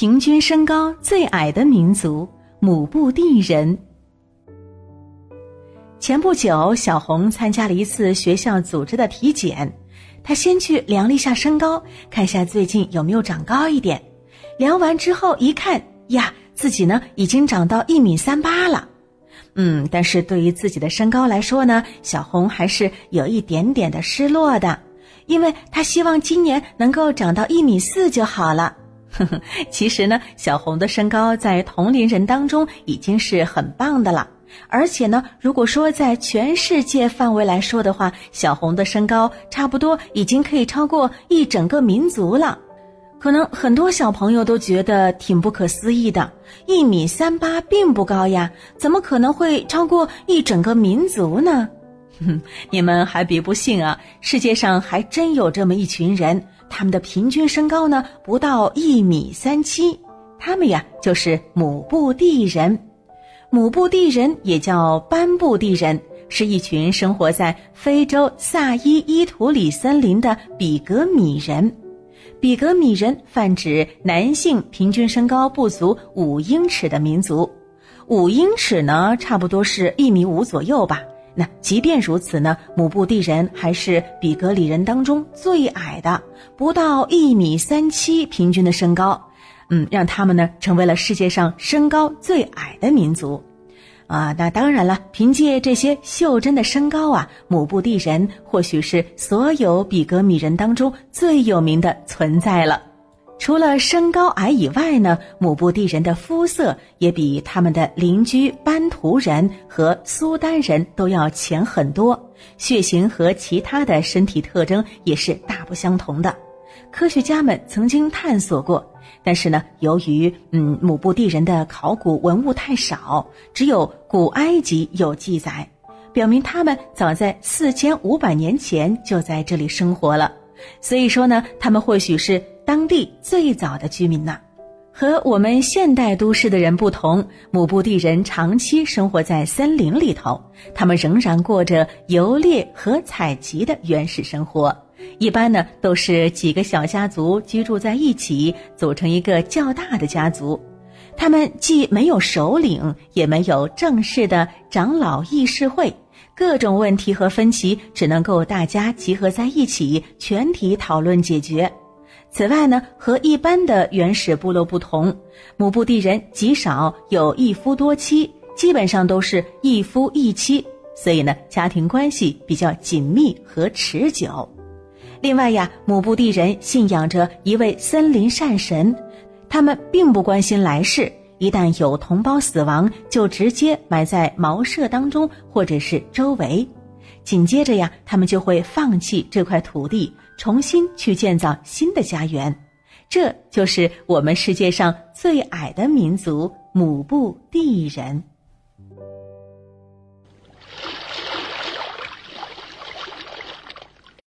平均身高最矮的民族——姆布地人。前不久，小红参加了一次学校组织的体检，她先去量了一下身高，看一下最近有没有长高一点。量完之后一看，呀，自己呢已经长到一米三八了。嗯，但是对于自己的身高来说呢，小红还是有一点点的失落的。因为她希望今年能够长到一米四就好了。呵呵，其实呢，小红的身高在同龄人当中已经是很棒的了。而且呢，如果说在全世界范围来说的话，小红的身高差不多已经可以超过一整个民族了。可能很多小朋友都觉得挺不可思议的，一米三八并不高呀，怎么可能会超过一整个民族呢？哼，你们还别不信啊！世界上还真有这么一群人，他们的平均身高呢不到一米三七，他们呀就是姆布地人。姆布地人也叫班布地人，是一群生活在非洲萨伊伊图里森林的比格米人。比格米人泛指男性平均身高不足五英尺的民族，五英尺呢，差不多是一米五左右吧。那即便如此呢，姆布地人还是比格里人当中最矮的，不到一米三七平均的身高，嗯，让他们呢成为了世界上身高最矮的民族，啊，那当然了，凭借这些袖珍的身高啊，姆布地人或许是所有比格米人当中最有名的存在了。除了身高矮以外呢，姆布地人的肤色也比他们的邻居班图人和苏丹人都要浅很多，血型和其他的身体特征也是大不相同的。科学家们曾经探索过，但是呢，由于嗯姆布地人的考古文物太少，只有古埃及有记载，表明他们早在四千五百年前就在这里生活了。所以说呢，他们或许是。当地最早的居民呢，和我们现代都市的人不同，姆布地人长期生活在森林里头，他们仍然过着游猎和采集的原始生活。一般呢，都是几个小家族居住在一起，组成一个较大的家族。他们既没有首领，也没有正式的长老议事会，各种问题和分歧只能够大家集合在一起，全体讨论解决。此外呢，和一般的原始部落不同，姆布地人极少有一夫多妻，基本上都是一夫一妻，所以呢，家庭关系比较紧密和持久。另外呀，姆布地人信仰着一位森林善神，他们并不关心来世，一旦有同胞死亡，就直接埋在茅舍当中或者是周围。紧接着呀，他们就会放弃这块土地，重新去建造新的家园。这就是我们世界上最矮的民族——姆布地人。